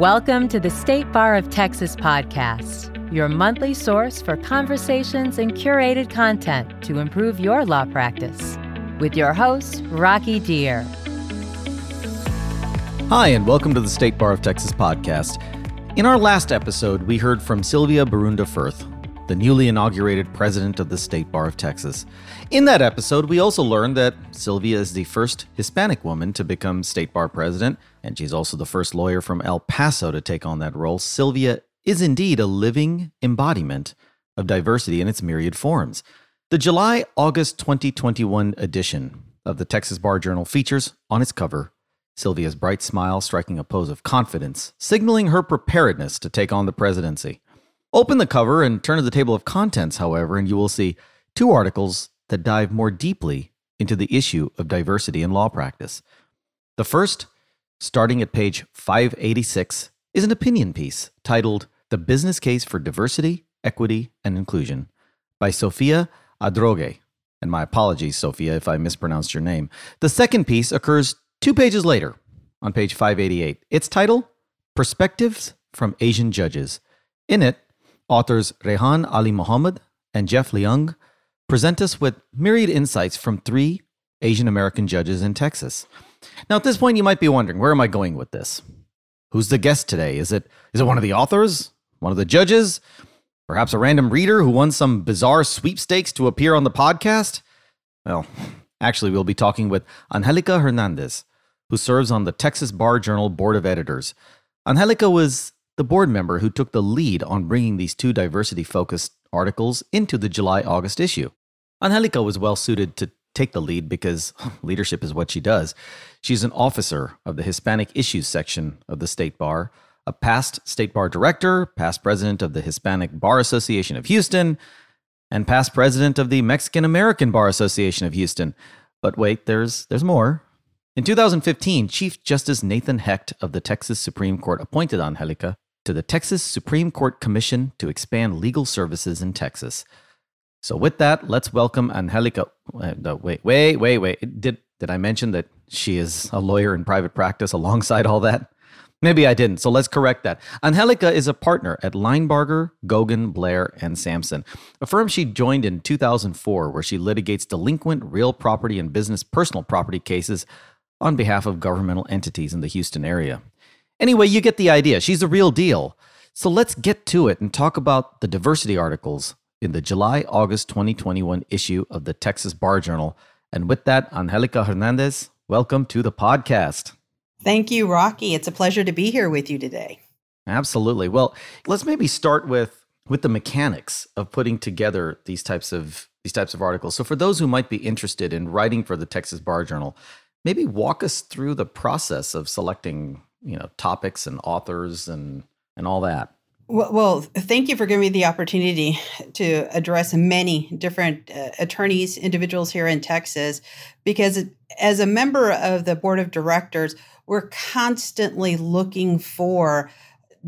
Welcome to the State Bar of Texas podcast, your monthly source for conversations and curated content to improve your law practice. With your host, Rocky Dhir. Hi, and welcome to the State Bar of Texas podcast. In our last episode, we heard from Sylvia Borunda Firth, the newly inaugurated president of the State Bar of Texas. In that episode, we also learned that Sylvia is the first Hispanic woman to become State Bar president, and she's also the first lawyer from El Paso to take on that role. Sylvia is indeed a living embodiment of diversity in its myriad forms. The July August 2021 edition of the Texas Bar Journal features on its cover Sylvia's bright smile striking a pose of confidence, signaling her preparedness to take on the presidency. Open the cover and turn to the table of contents, however, and you will see two articles that dive more deeply into the issue of diversity in law practice. The first, starting at page 586, is an opinion piece titled The Business Case for Diversity, Equity, and Inclusion by Sofia Adrogué. And my apologies, Sophia, if I mispronounced your name. The second piece occurs two pages later on page 588. Its title, Perspectives from Asian Judges. In it, Authors Rehan Alimohammad and Jeff Leung present us with myriad insights from three Asian American judges in Texas. Now, at this point, you might be wondering, where am I going with this? Who's the guest today? Is it is it one of the authors? One of the judges? Perhaps a random reader who won some bizarre sweepstakes to appear on the podcast? Well, actually, we'll be talking with Angelica Hernandez, who serves on the Texas Bar Journal Board of Editors. Angelica was the board member who took the lead on bringing these two diversity focused articles into the July August issue. Angelica was well suited to take the lead because leadership is what she does. She's an officer of the Hispanic Issues section of the State Bar, a past State Bar director, past president of the Hispanic Bar Association of Houston, and past president of the Mexican American Bar Association of Houston. But wait, there's there's more. In 2015, Chief Justice Nathan Hecht of the Texas Supreme Court appointed Angelica to the Texas Supreme Court Commission to expand legal services in Texas. So, with that, let's welcome Angelica. Uh, wait, wait, wait, wait. Did did I mention that she is a lawyer in private practice alongside all that? Maybe I didn't. So let's correct that. Angelica is a partner at Linebarger, Goggan, Blair, and Sampson, a firm she joined in 2004, where she litigates delinquent real property and business personal property cases on behalf of governmental entities in the Houston area. Anyway, you get the idea. She's a real deal. So let's get to it and talk about the diversity articles in the July August 2021 issue of the Texas Bar Journal. And with that, Angelica Hernandez, welcome to the podcast. Thank you, Rocky. It's a pleasure to be here with you today. Absolutely. Well, let's maybe start with with the mechanics of putting together these types of these types of articles. So for those who might be interested in writing for the Texas Bar Journal, maybe walk us through the process of selecting you know topics and authors and and all that. Well, well thank you for giving me the opportunity to address many different uh, attorneys individuals here in texas because as a member of the board of directors we're constantly looking for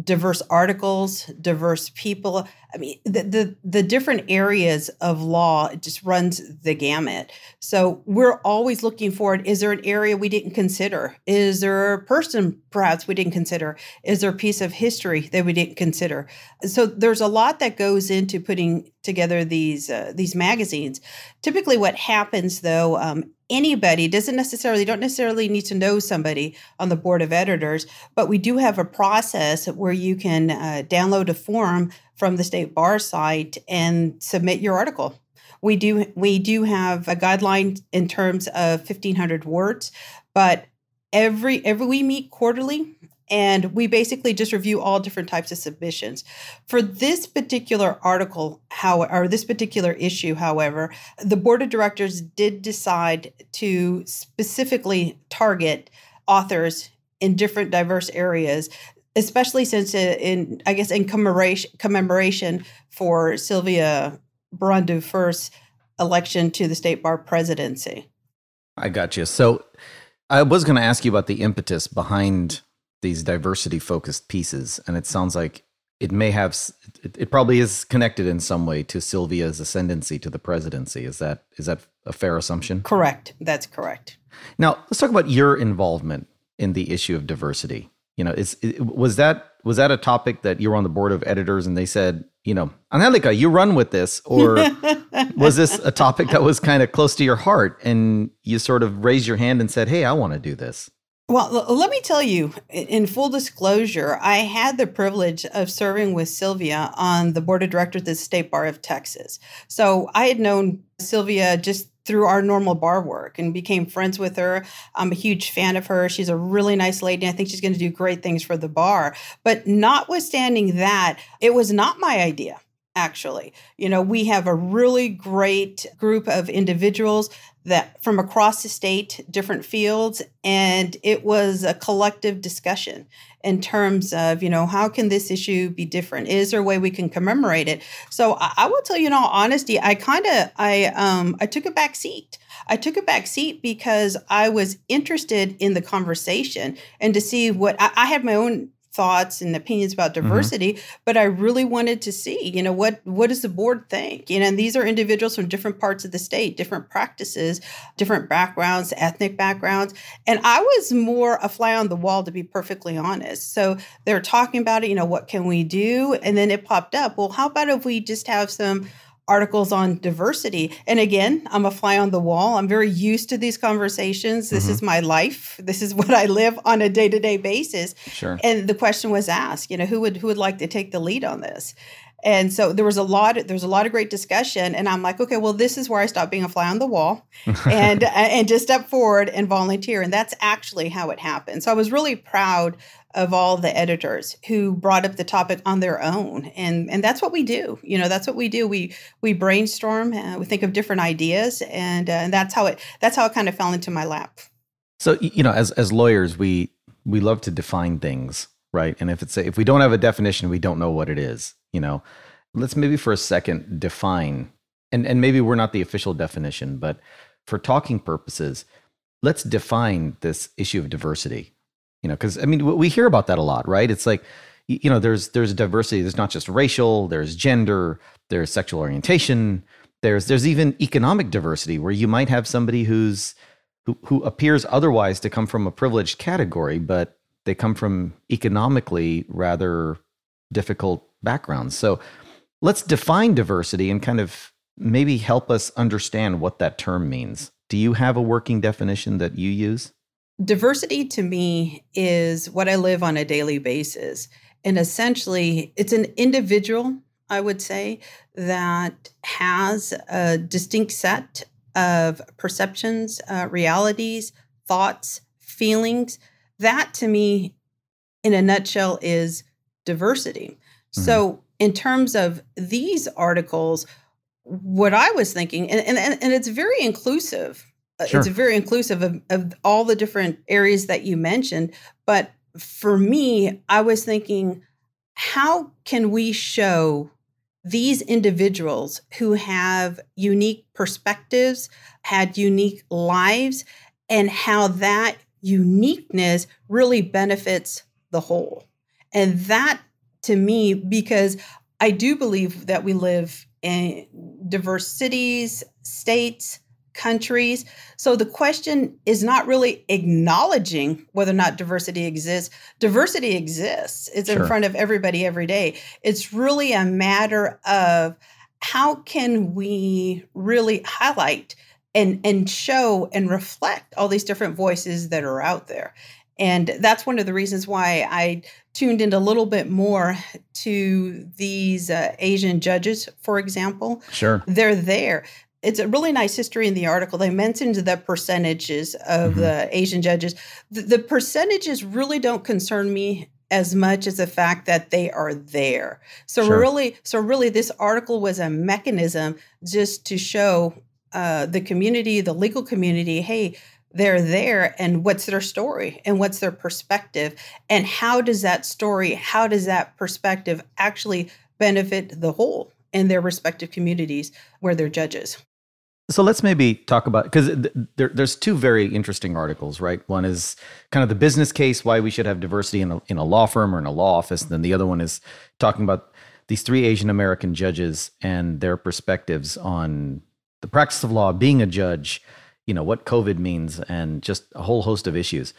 diverse articles, diverse people. I mean, the, the, the different areas of law it just runs the gamut. So we're always looking for. Is there an area we didn't consider? Is there a person perhaps we didn't consider? Is there a piece of history that we didn't consider? So there's a lot that goes into putting together these uh, these magazines. Typically, what happens though, um, anybody doesn't necessarily don't necessarily need to know somebody on the board of editors but we do have a process where you can uh, download a form from the state bar site and submit your article. We do we do have a guideline in terms of 1500 words but every every we meet quarterly and we basically just review all different types of submissions. For this particular article, how or this particular issue, however, the board of directors did decide to specifically target authors in different diverse areas especially since uh, in I guess in commemoration commemoration for Sylvia Firth's election to the state bar presidency. I got you. So I was going to ask you about the impetus behind these diversity focused pieces and it sounds like it may have it, it, probably is connected in some way to Sylvia's ascendancy to the presidency. Is that is that a fair assumption? Correct. That's correct. Now let's talk about your involvement in the issue of diversity. You know, is was that was that a topic that you were on the board of editors and they said, you know, Angelica, you run with this, or was this a topic that was kind of close to your heart and you sort of raised your hand and said, hey, I want to do this? Well, let me tell you, in full disclosure, I had the privilege of serving with Sylvia on the board of directors of the State Bar of Texas. So I had known Sylvia just through our normal bar work and became friends with her. I'm a huge fan of her. She's a really nice lady. I think she's going to do great things for the bar. But notwithstanding that, it was not my idea actually. You know, we have a really great group of individuals that from across the state, different fields, and it was a collective discussion in terms of, you know, how can this issue be different? Is there a way we can commemorate it? So I, I will tell you in all honesty, I kind of I um I took a back seat. I took a back seat because I was interested in the conversation and to see what I, I had my own thoughts and opinions about mm-hmm. diversity mm-hmm. but i really wanted to see you know what what does the board think you know and these are individuals from different parts of the state different practices different backgrounds ethnic backgrounds and i was more a fly on the wall to be perfectly honest so they're talking about it you know what can we do and then it popped up well how about if we just have some articles on diversity. And again, I'm a fly on the wall. I'm very used to these conversations. This mm-hmm. is my life. This is what I live on a day-to-day basis. Sure. And the question was asked, you know, who would who would like to take the lead on this? And so there was a lot there was a lot of great discussion and I'm like, okay, well this is where I stop being a fly on the wall and and just step forward and volunteer and that's actually how it happened. So I was really proud of all the editors who brought up the topic on their own. And and that's what we do. You know that's what we do. We we brainstorm uh, we think of different ideas and uh, and that's how it that's how it kind of fell into my lap. So you know as as lawyers we we love to define things right? And if it's a, if we don't have a definition we don't know what it is you know? Let's maybe for a second define and and maybe we're not the official definition but for talking purposes let's define this issue of diversity you know because i mean we hear about that a lot right? It's like you know there's there's diversity. There's not just racial there's gender there's sexual orientation. There's there's even economic diversity where you might have somebody who's who, who appears otherwise to come from a privileged category but they come from economically rather difficult backgrounds. So let's define diversity and kind of maybe help us understand what that term means. Do you have a working definition that you use diversity to me is what I live on a daily basis. And essentially, it's an individual, I would say, that has a distinct set of perceptions, uh, realities, thoughts, feelings. That to me, in a nutshell, is diversity. Mm-hmm. So, in terms of these articles, what I was thinking, and, and, and it's very inclusive Uh, sure. it's very inclusive of, of all the different areas that you mentioned. But for me, I was thinking, how can we show these individuals who have unique perspectives, had unique lives, and how that uniqueness really benefits the whole? And that to me, because I do believe that we live in diverse cities, states, countries. So the question is not really acknowledging whether or not diversity exists. Diversity exists, it's sure. in front of everybody every day. It's really a matter of how can we really highlight and, and show and reflect all these different voices that are out there. And that's one of the reasons why I tuned in a little bit more to these uh, Asian judges, for example. Sure. They're there it's a really nice history in the article. They mentioned the percentages of mm-hmm. the Asian judges. The, the, percentages really don't concern me as much as the fact that they are there. So sure. really, so really, this article was a mechanism just to show uh, the community, the legal community, hey, they're there, and what's their story, and what's their perspective, and how does that story, how does that perspective actually benefit the whole in their respective communities where they're judges. So let's maybe talk about because there, there's two very interesting articles, right? One is kind of the business case why we should have diversity in a, in a law firm or in a law office. And then the other one is talking about these three Asian American judges and their perspectives on the practice of law, being a judge, you know, what COVID means, and just a whole host of issues.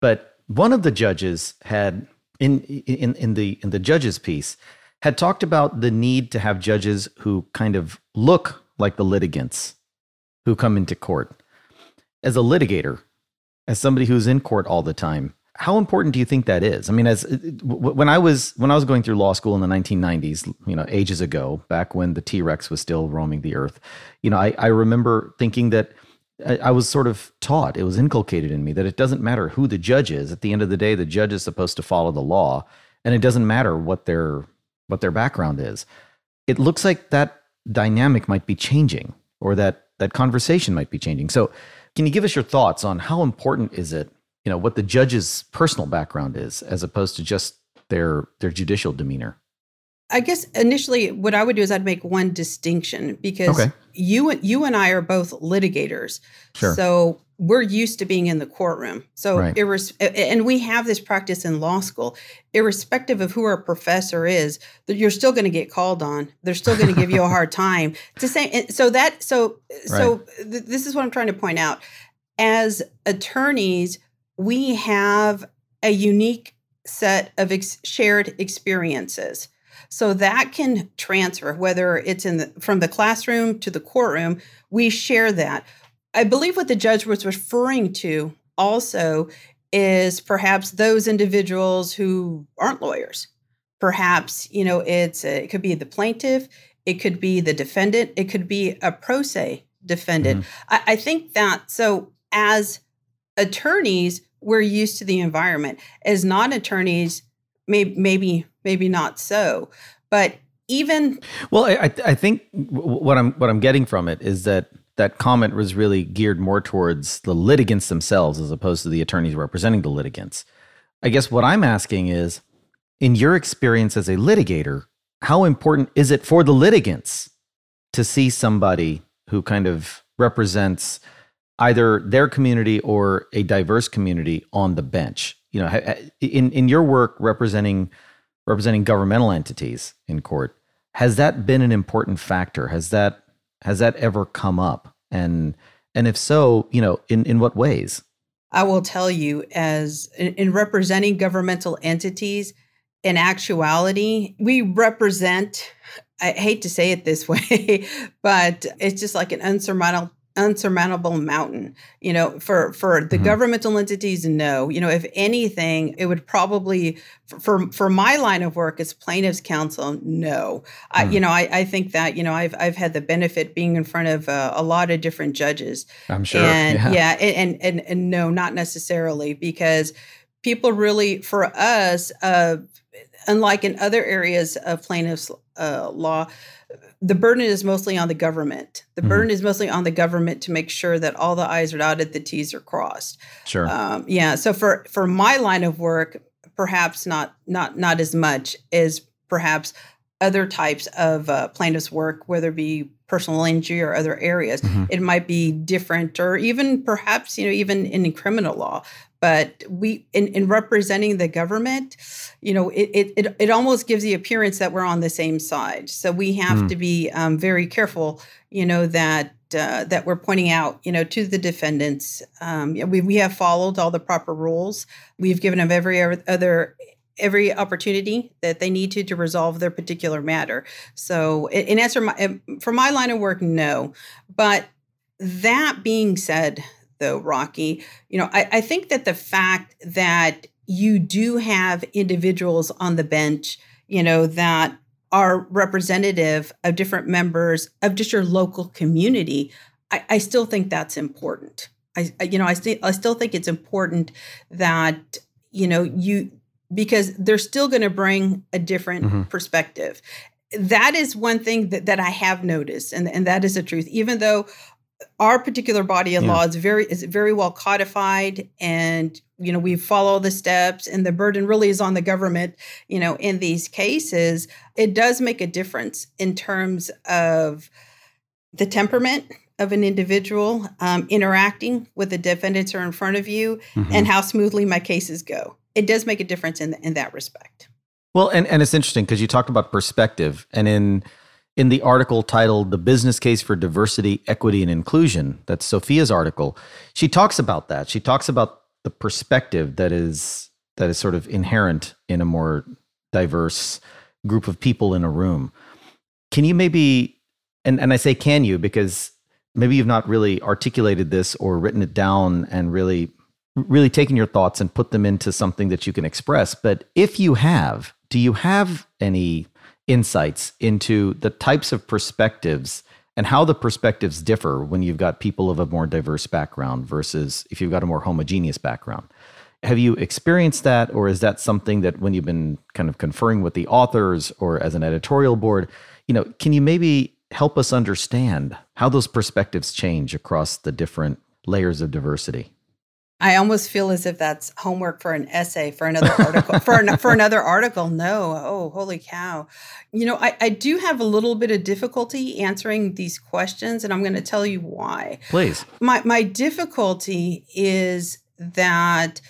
But one of the judges had in in in the in the judges piece had talked about the need to have judges who kind of look like the litigants who come into court. As a litigator, as somebody who's in court all the time, how important do you think that is? I mean, as when I was when I was going through law school in the 1990s, you know, ages ago, back when the T Rex was still roaming the earth, you know, I, I remember thinking that I, I was sort of taught, it was inculcated in me that it doesn't matter who the judge is. At the end of the day, the judge is supposed to follow the law, and it doesn't matter what their what their background is. It looks like that dynamic might be changing, or that that conversation might be changing. So, can you give us your thoughts on how important is it you know what the judge's personal background is as opposed to just their their judicial demeanor i guess initially what i would do is i'd make one distinction because okay. you you and i are both litigators sure. so we're used to being in the courtroom so right. irres- and we have this practice in law school irrespective of who our professor is that you're still going to get called on they're still going to give you a hard time to say so that so so right. th- this is what i'm trying to point out as attorneys we have a unique set of ex- shared experiences. So that can transfer, whether it's in the, from the classroom to the courtroom, we share that. I believe what the judge was referring to also is perhaps those individuals who aren't lawyers. Perhaps, you know, it's a, it could be the plaintiff, it could be the defendant, it could be a pro se defendant. Mm-hmm. I, I think that so as attorneys, we're used to the environment. As non-attorneys, maybe maybe maybe not so, but even well, I I think what I'm what I'm getting from it is that that comment was really geared more towards the litigants themselves as opposed to the attorneys representing the litigants. I guess what I'm asking is, in your experience as a litigator, how important is it for the litigants to see somebody who kind of represents either their community or a diverse community on the bench. You know, in in your work representing representing governmental entities in court, has that been an important factor? Has that has that ever come up? And and if so, you know, in in what ways? I will tell you, as in, in representing governmental entities, in actuality, we represent. I hate to say it this way, but it's just like an unsurmountable unsurmountable mountain you know for for the mm-hmm. governmental entities no you know if anything it would probably for for my line of work as plaintiffs counsel no mm-hmm. I, you mm. know I, I think that you know i've i've had the benefit being in front of uh, a lot of different judges i'm sure and yeah. yeah and, and and no not necessarily because people really for us uh unlike in other areas of plaintiffs uh, law the burden is mostly on the government. The mm-hmm. burden is mostly on the government to make sure that all the I's are dotted, the T's are crossed. Sure. Um, yeah. So for for my line of work, perhaps not not not as much as perhaps other types of uh, plaintiffs' work, whether it be personal injury or other areas. Mm-hmm. It might be different, or even perhaps you know even in criminal law but we in, in representing the government you know it, it it almost gives the appearance that we're on the same side so we have mm. to be um, very careful you know that uh, that we're pointing out, you know, to the defendants. Um, we we have followed all the proper rules. We've given them every other every opportunity that they need to to resolve their particular matter. So, in answer my, for my line of work, no. But that being said, though, Rocky. You know, I, I think that the fact that you do have individuals on the bench, you know, that are representative of different members of just your local community, I, I still think that's important. I, you know, I still I still think it's important that you know you because they're still going to bring a different mm-hmm. perspective. That is one thing that, that I have noticed, and, and that is the truth. Even though our particular body of yeah. law is very is very well codified and you know we follow the steps and the burden really is on the government you know in these cases it does make a difference in terms of the temperament of an individual um, interacting with the defendants are in front of you mm-hmm. and how smoothly my cases go it does make a difference in, in that respect well and, and it's interesting because you talked about perspective and in in the article titled The Business Case for Diversity, Equity, and Inclusion, that's Sophia's article, she talks about that. She talks about the perspective that is that is sort of inherent in a more diverse group of people in a room. Can you maybe and and I say can you because maybe you've not really articulated this or written it down and really really taken your thoughts and put them into something that you can express, but if you have, do you have any insights into the types of perspectives and how the perspectives differ when you've got people of a more diverse background versus if you've got a more homogeneous background. Have you experienced that, or is that something that when you've been kind of conferring with the authors or as an editorial board, you know, can you maybe help us understand how those perspectives change across the different layers of diversity? I almost feel as if that's homework for an essay for another article for an, for another article. No, oh, holy cow! You know, I, I do have a little bit of difficulty answering these questions, and I'm going to tell you why. Please. My my difficulty is that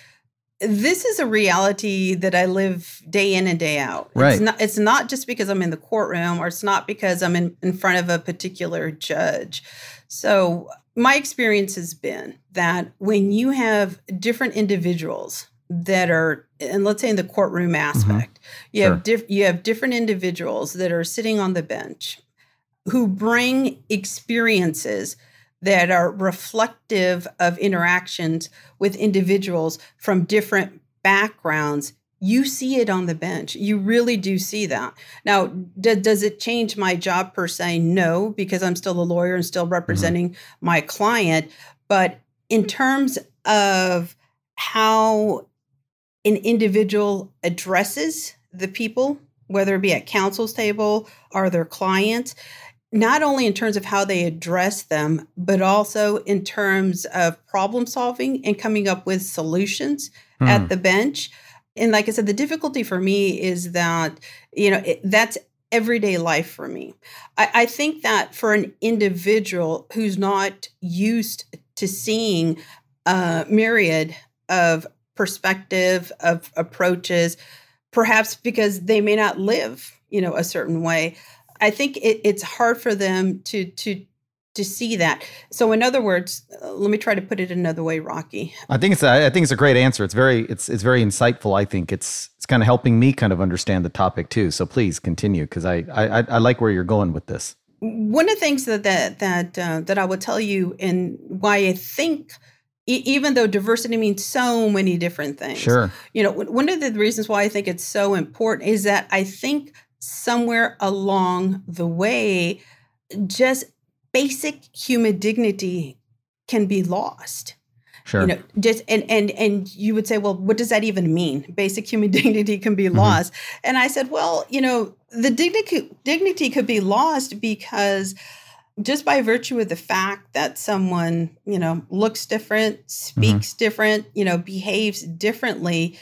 this is a reality that I live day in and day out. Right. It's not, it's not just because I'm in the courtroom or it's not because I'm in, in front of a particular judge. So my experience has been that when you have different individuals that are and let's say in the courtroom mm-hmm. aspect mm-hmm. you sure. have diff- you have different individuals that are sitting on the bench who bring experiences that are reflective of interactions with individuals from different backgrounds you see it on the bench. You really do see that. Now, d- does it change my job per se? No, because I'm still a lawyer and still mm-hmm. representing mm-hmm. my client. But in terms of how an individual addresses the people, whether it be at counsel's table or their clients, not only in terms of how they address them, but also in terms of problem solving and coming up with solutions mm. at the bench and like I said, the difficulty for me is that, you know, it, that's everyday life for me. I, I think that for an individual who's not used to seeing a myriad of perspective, of approaches, perhaps because they may not live, you know, a certain way, I think it, it's hard for them to to to see that. So, in other words, uh, let me try to put it another way, Rocky. I think it's a, I think it's a great answer. It's very it's it's very insightful. I think it's it's kind of helping me kind of understand the topic too. So please continue because I, I I like where you're going with this. One of the things that that that uh, that I would tell you and why I think. even though diversity means so many different things, sure. You know, one of the reasons why I think it's so important is that I think somewhere along the way, just basic human dignity can be lost. Sure. You know, just and and and you would say, well, what does that even mean? Basic human dignity can be mm-hmm. lost. And I said, well, you know, the dignity dignity could be lost because just by virtue of the fact that someone, you know, looks different, mm-hmm. speaks mm-hmm. different, you know, behaves differently,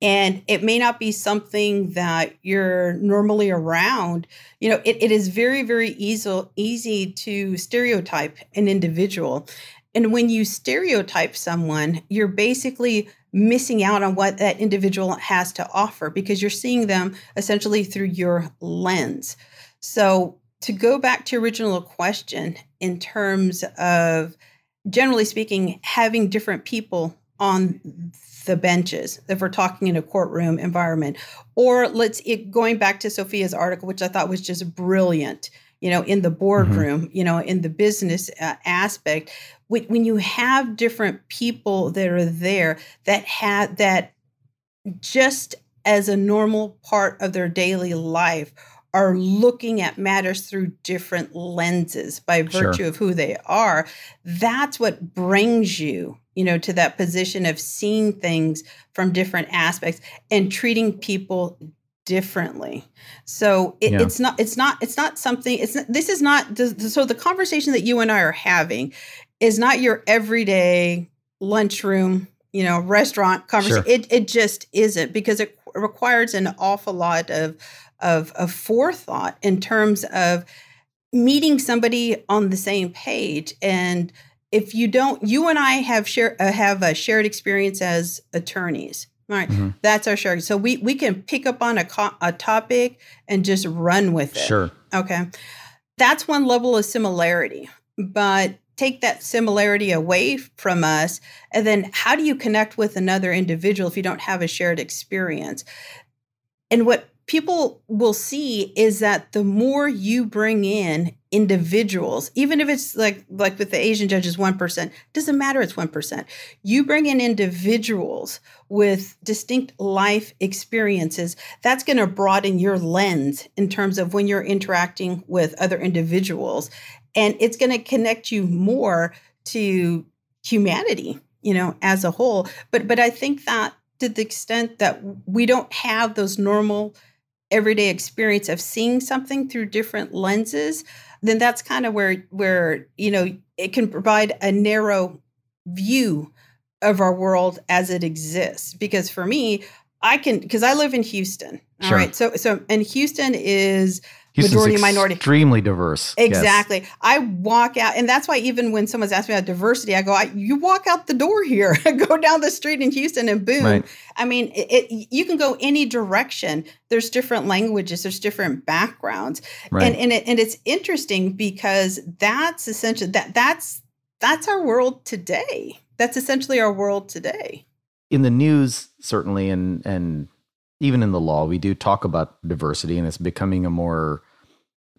and it may not be something that you're normally around you know it, it is very very easy easy to stereotype an individual. And when you stereotype someone you're basically missing out on what that individual has to offer because you're seeing them essentially through your lens. So to go back to your original question in terms of generally speaking having different people on the benches if we're talking in a courtroom environment or let's it, going back to sophia's article which i thought was just brilliant you know in the boardroom mm-hmm. you know in the business uh, aspect when, when you have different people that are there that have that just as a normal part of their daily life are looking at matters through different lenses by virtue sure. of who they are that's what brings you you know to that position of seeing things from different aspects and treating people differently so it, yeah. it's not it's not it's not something it's this is not so the conversation that you and i are having is not your everyday lunchroom you know restaurant conversation sure. it, it just isn't because it requires an awful lot of, of of forethought in terms of meeting somebody on the same page and if you don't, you and I have share uh, have a shared experience as attorneys. Right, mm-hmm. that's our sharing. So we we can pick up on a co- a topic and just run with it. Sure. Okay, that's one level of similarity. But take that similarity away from us and then how do you connect with another individual if you don't have a shared experience and what people will see is that the more you bring in individuals even if it's like like with the asian judges 1% doesn't matter it's 1% you bring in individuals with distinct life experiences that's going to broaden your lens in terms of when you're interacting with other individuals and it's going to connect you more to humanity you know as a whole. But but i think that to the extent that we don't have those normal everyday experience of seeing something through different lenses then that's kind of where where you know it can provide a narrow view of our world as it exists. Because for me i can because i live in houston all right. Sure. so so and houston is Houston's majority minority extremely diverse. Yes. Exactly. I walk out, and that's why even when someone's asked me about diversity, I go, I, "You walk out the door here, go down the street in Houston, and boom." Right. I mean, it, it, you can go any direction. There's different languages. There's different backgrounds, Right. and and, it, and it's interesting because that's essentially that that's that's our world today. That's essentially our world today. in the news certainly and and even in the law we do talk about diversity and it's becoming a more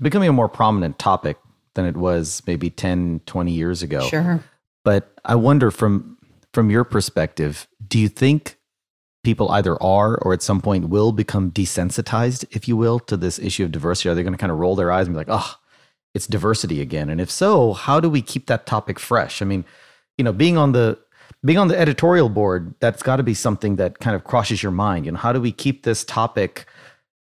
becoming a more prominent topic than it was maybe 10 20 years ago. Sure. but i wonder from from your perspective do you think people either are or at some point will become desensitized if you will to this issue of diversity? Are they going to kind of roll their eyes and be like oh it's diversity again. And if so how do we keep that topic fresh? I mean you know being on the being on the editorial board that's got to be something that kind of crosses your mind you know how do we keep this topic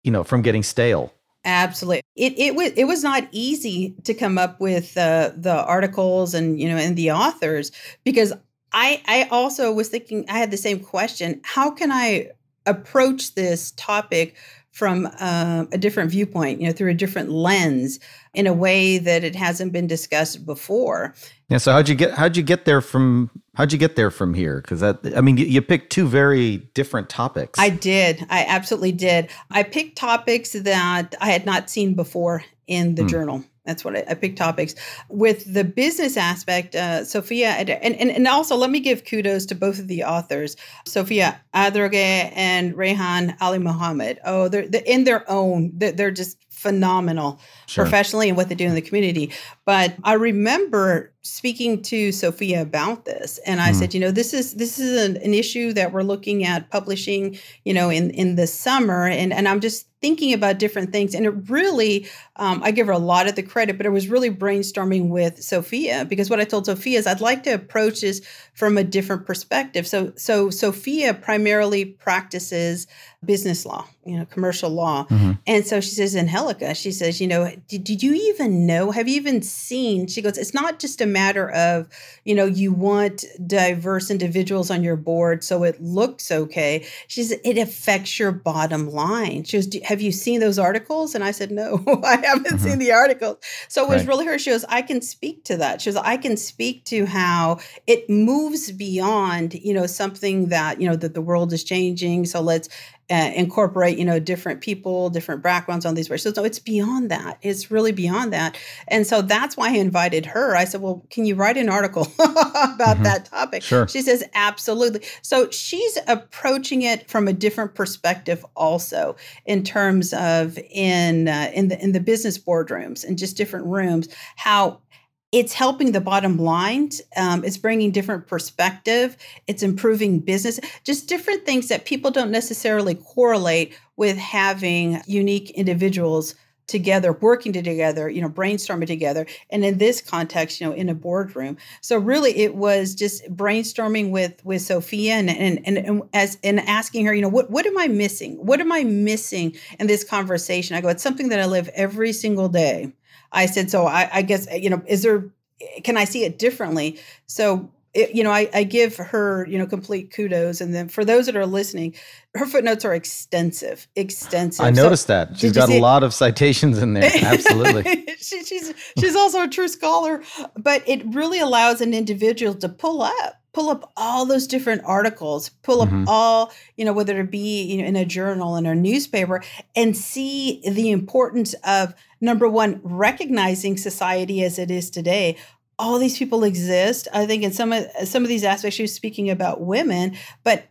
you know from getting stale Absolutely. It it was it was not easy to come up with uh, the articles and you know and the authors because I I also was thinking I had the same question. How can I approach this topic from uh, a different viewpoint, you know, through a different lens in a way that it hasn't been discussed before? yeah so how'd you get how'd you get there from how'd you get there from here because that i mean you, picked two very different topics I did. I absolutely did. I picked topics that I had not seen before in the Hmm. journal. That's what I, I picked topics. With the business aspect, uh, Sophia, and, and, and also let me give kudos to both of the authors, Sophia Adrogué and Rehan Alimohammad. Oh, they're, they're in their own, they're, they're just phenomenal Sure. professionally and what they do in the community. But I remember speaking to Sophia about this, and I Hmm. said, you know, this is this is an, an issue that we're looking at publishing, you know, in in the summer, and and I'm just thinking about different things, and it really, um, I give her a lot of the credit, but it was really brainstorming with Sophia because what I told Sophia is I'd like to approach this from a different perspective. So so Sophia primarily practices business law, you know, commercial law. Mhm. And so she says, Angelica, she says, you know, did, did you even know? Have you even seen? She goes, it's not just a matter of, you know, you want diverse individuals on your board so it looks okay. She says, it affects your bottom line. She goes, "Do- have you seen those articles? And I said, no, I haven't uh-huh. seen the articles. So it was Right. really her. She goes, I can speak to that. She goes, I can speak to how it moves beyond, you know, something that, you know, that the world is changing. So let's uh, incorporate, you know, different people, different backgrounds on these. So, so it's beyond that. It's really beyond that. And so that's why I invited her. I said, well, can you write an article about Mhm. that topic? Sure. She says, absolutely. So she's approaching it from a different perspective also in terms of in uh, in the in the business boardrooms and just different rooms, how it's helping the bottom line. Um, it's bringing different perspective. It's improving business. Just different things that people don't necessarily correlate with having unique individuals together, working together, you know, brainstorming together. And in this context, you know, in a boardroom. So really, it was just brainstorming with with Sophia and and and, and as and asking her, you know, what what am I missing? What am I missing in this conversation? I go, it's something that I live every single day. I said, so I, I guess eh, you know, is there? Eh, can I see it differently? So. It, you know, I, I give her, you know, complete kudos. And then for those that are listening, her footnotes are extensive, extensive. i So- noticed that she's got a it? lot of citations in there absolutely she, she's she's also a true scholar, but it really allows an individual to pull up, pull up all those different articles, pull up Mhm. all you know, whether it be you know in a journal in a newspaper, and see the importance of number one recognizing society as it is today. all these people exist. I think in some of some of these aspects, you're speaking about women, but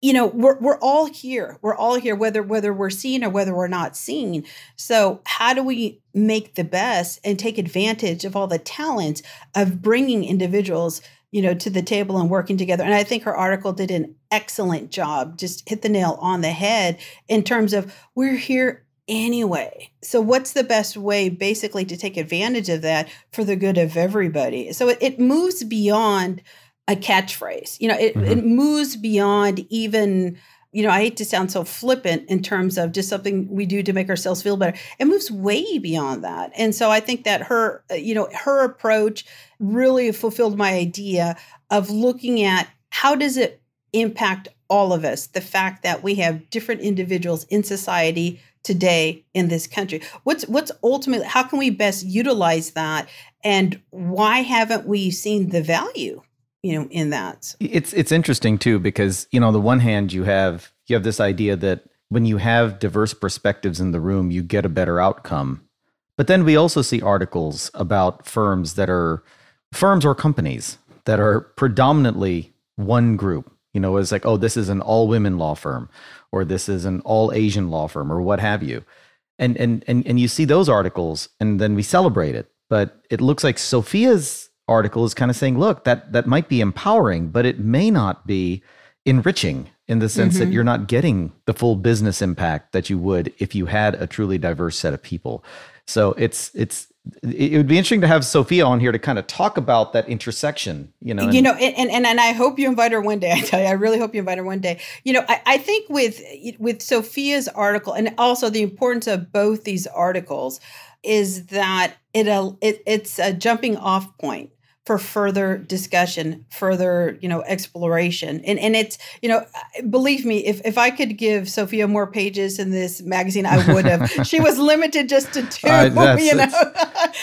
you know we're, we're all here we're all here whether whether we're seen or whether we're not seen so how do we make the best and take advantage of all the talents of bringing individuals you know to the table and working together and i think her article did an excellent job just hit the nail on the head in terms of we're here anyway. So, what's the best way basically to take advantage of that for the good of everybody? So, it, it moves beyond a catchphrase. You know, it, mm-hmm. it moves beyond even you know, I hate to sound so flippant in terms of just something we do to make ourselves feel better. It moves way beyond that. And so I think that her, uh, you know, her approach really fulfilled my idea of looking at how does it impact all of us? The fact that we have different individuals in society today in this country. What's what's ultimately how can we best utilize that and why haven't we seen the value, you know, in that? It's it's interesting too because, you know, on the one hand you have you have this idea that when you have diverse perspectives in the room, you get a better outcome. But then we also see articles about firms that are firms or companies that are predominantly one group. You know, it's like, oh, this is an all women law firm or this is an all Asian law firm or what have you. And, and, and, and you see those articles and then we celebrate it. But it looks like Sophia's article is kind of saying, look, that, that might be empowering, but it may not be enriching in the sense mm-hmm. that you're not getting the full business impact that you would if you had a truly diverse set of people. So it's it's it would be interesting to have Sophia on here to kind of talk about that intersection, you know. And, you know, and, and and I hope you invite her one day. I tell you, I really hope you invite her one day. You know, I, I think with with Sophia's article and also the importance of both these articles is that it, it it's a jumping off point for further discussion further you know exploration and and it's you know believe me if if i could give sophia more pages in this magazine i would have she was limited just to two uh, you know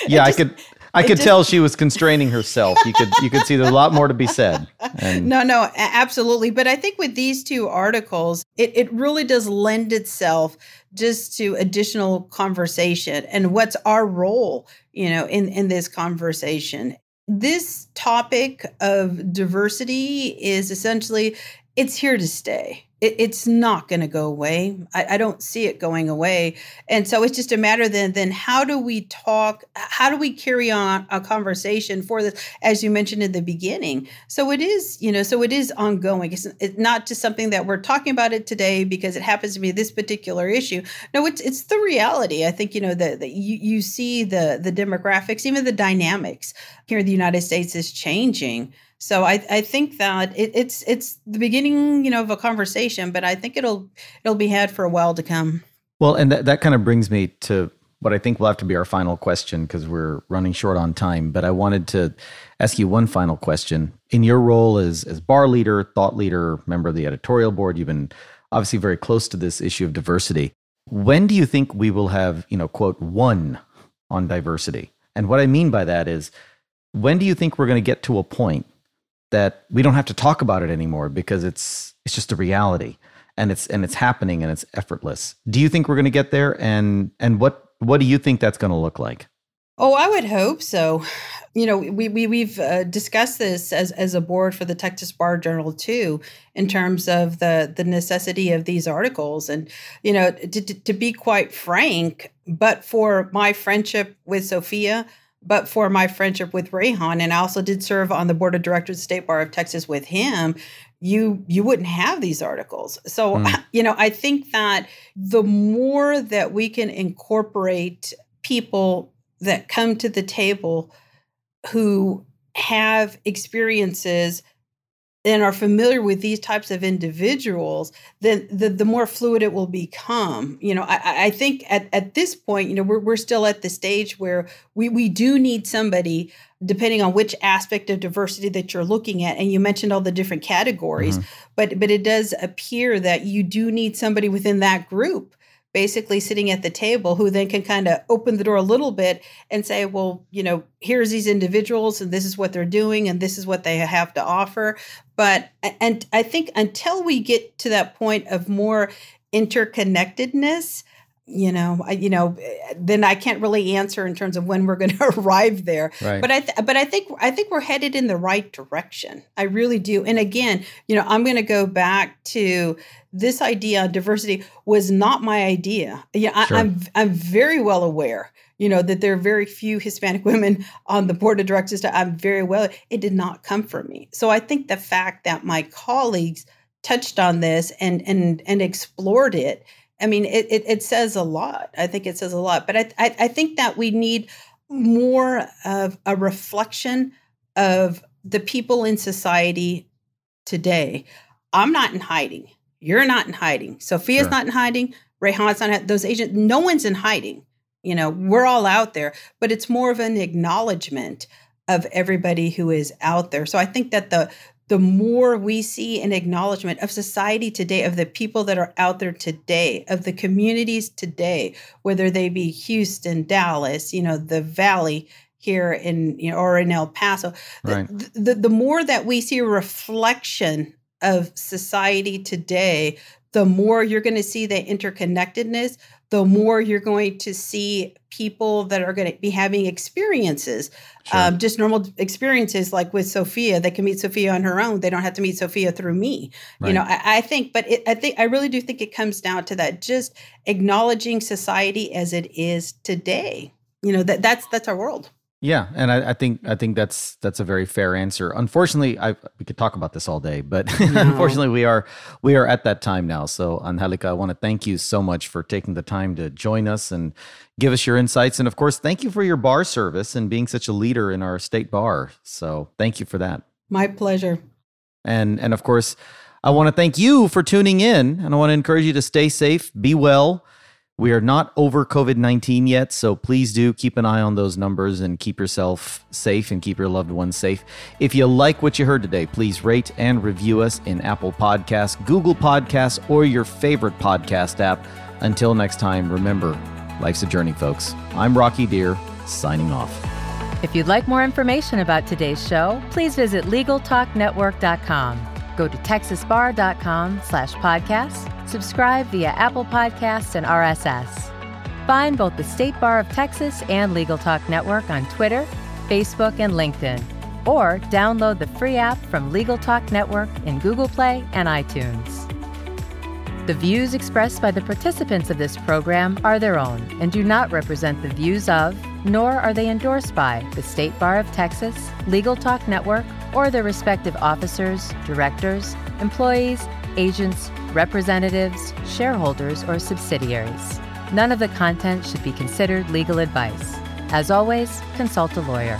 yeah just, i could I could just, tell she was constraining herself. You could you could see there's a lot more to be said. And no, no, absolutely. But I think with these two articles, it, it really does lend itself just to additional conversation and what's our role, you know, in in this conversation this topic of diversity is essentially it's here to stay it, it's not going to go away. I, I, don't see it going away. And so it's just a matter then then how do we talk? How do we carry on a conversation for this? As you mentioned in the beginning, so it is you know so it is ongoing. It's, it's not just something that we're talking about it today because it happens to be this particular issue. No, it's it's the reality. I think you know that you you see the the demographics, even the dynamics here in the United States is changing. So I, I think that it, it's it's the beginning, you know, of a conversation, but I think it'll it'll be had for a while to come. Well, and that, that kind of brings me to what I think will have to be our final question because we're running short on time. But I wanted to ask you one final question. In your role as as bar leader, thought leader, member of the editorial board, you've been obviously very close to this issue of diversity. When do you think we will have, you know, quote, one on diversity? And what I mean by that is when do you think we're going to get to a point that we don't have to talk about it anymore because it's it's just a reality and it's and it's happening and it's effortless. Do you think we're going to get there and and what what do you think that's going to look like? Oh, I would hope so. You know, we, we we've uh, discussed this as as a board for the Texas Bar Journal too, in terms of the the necessity of these articles, and you know, to, to, to be quite frank, but for my friendship with Sophia, but for my friendship with Rehan, and I also did serve on the board of directors of the State Bar of Texas with him, you you wouldn't have these articles. So mm. you know, I think that the more that we can incorporate people that come to the table who have experiences and are familiar with these types of individuals, then the, the more fluid it will become. You know, I, I think at, at this point, you know, we're, we're still at the stage where we, we do need somebody, depending on which aspect of diversity that you're looking at. And you mentioned all the different categories, mm-hmm. but but it does appear that you do need somebody within that group basically sitting at the table who then can kind of open the door a little bit and say well you know here's these individuals and this is what they're doing and this is what they have to offer. But and i think until we get to that point of more interconnectedness you know, I, you know, then I can't really answer in terms of when we're going to arrive there. Right. But I, th- but I think, I think we're headed in the right direction. I really do. And again, you know, I'm going to go back to this idea diversity was not my idea. Yeah, Sure. I, I'm, I'm very well aware. You know that there are very few Hispanic women on the board of directors. I'm very well. It did not come from me. So I think the fact that my colleagues touched on this and and and explored it I mean, it, it, it says a lot. I think it says a lot. But I, I, I think that we need more of a reflection of the people in society today. I'm not in hiding. You're not in hiding. Sophia's Sure. not in hiding. Rehan's not. Hiding those agents. No one's in hiding. You know, we're all out there. But it's more of an acknowledgement of everybody who is out there. So I think that the the more we see an acknowledgement of society today, of the people that are out there today, of the communities today, whether they be Houston, Dallas, you know, the Valley here in, you know, or in El Paso, the- Right. the, the, the more that we see a reflection of society today, the more you're going to see the interconnectedness, the more you're going to see people that are going to be having experiences Sure. um, just normal experiences like with Sophia. They can meet Sophia on her own. They don't have to meet Sophia through me. Right. You know, I, I think, but it, I think I really do think it comes down to that, just acknowledging society as it is today. You know that that's that's our world. Yeah, and I, I think I think that's that's a very fair answer. Unfortunately, I we could talk about this all day, but unfortunately, we are we are at that time now. So, Angelica, I want to thank you so much for taking the time to join us and give us your insights, and of course, thank you for your bar service and being such a leader in our state bar. So, thank you for that. My pleasure. And and of course, I want to thank you for tuning in, and I want to encourage you to stay safe, be well. We are not over COVID 19 yet, so please do keep an eye on those numbers and keep yourself safe and keep your loved ones safe. If you like what you heard today, please rate and review us in Apple Podcasts, Google Podcasts, or your favorite podcast app. Until next time, remember, life's a journey, folks. I'm Rocky Dhir, signing off. If you'd like more information about today's show, please visit LegalTalkNetwork.com. Go to TexasBar.com slash podcast, subscribe via Apple Podcasts and RSS. Find both the State Bar of Texas and Legal Talk Network on Twitter, Facebook, and LinkedIn. Or download the free app from Legal Talk Network in Google Play and iTunes. The views expressed by the participants of this program are their own and do not represent the views of, nor are they endorsed by, the State Bar of Texas, Legal Talk Network, or their respective officers, directors, employees, agents, representatives, shareholders, or subsidiaries. None of the content should be considered legal advice. As always, consult a lawyer.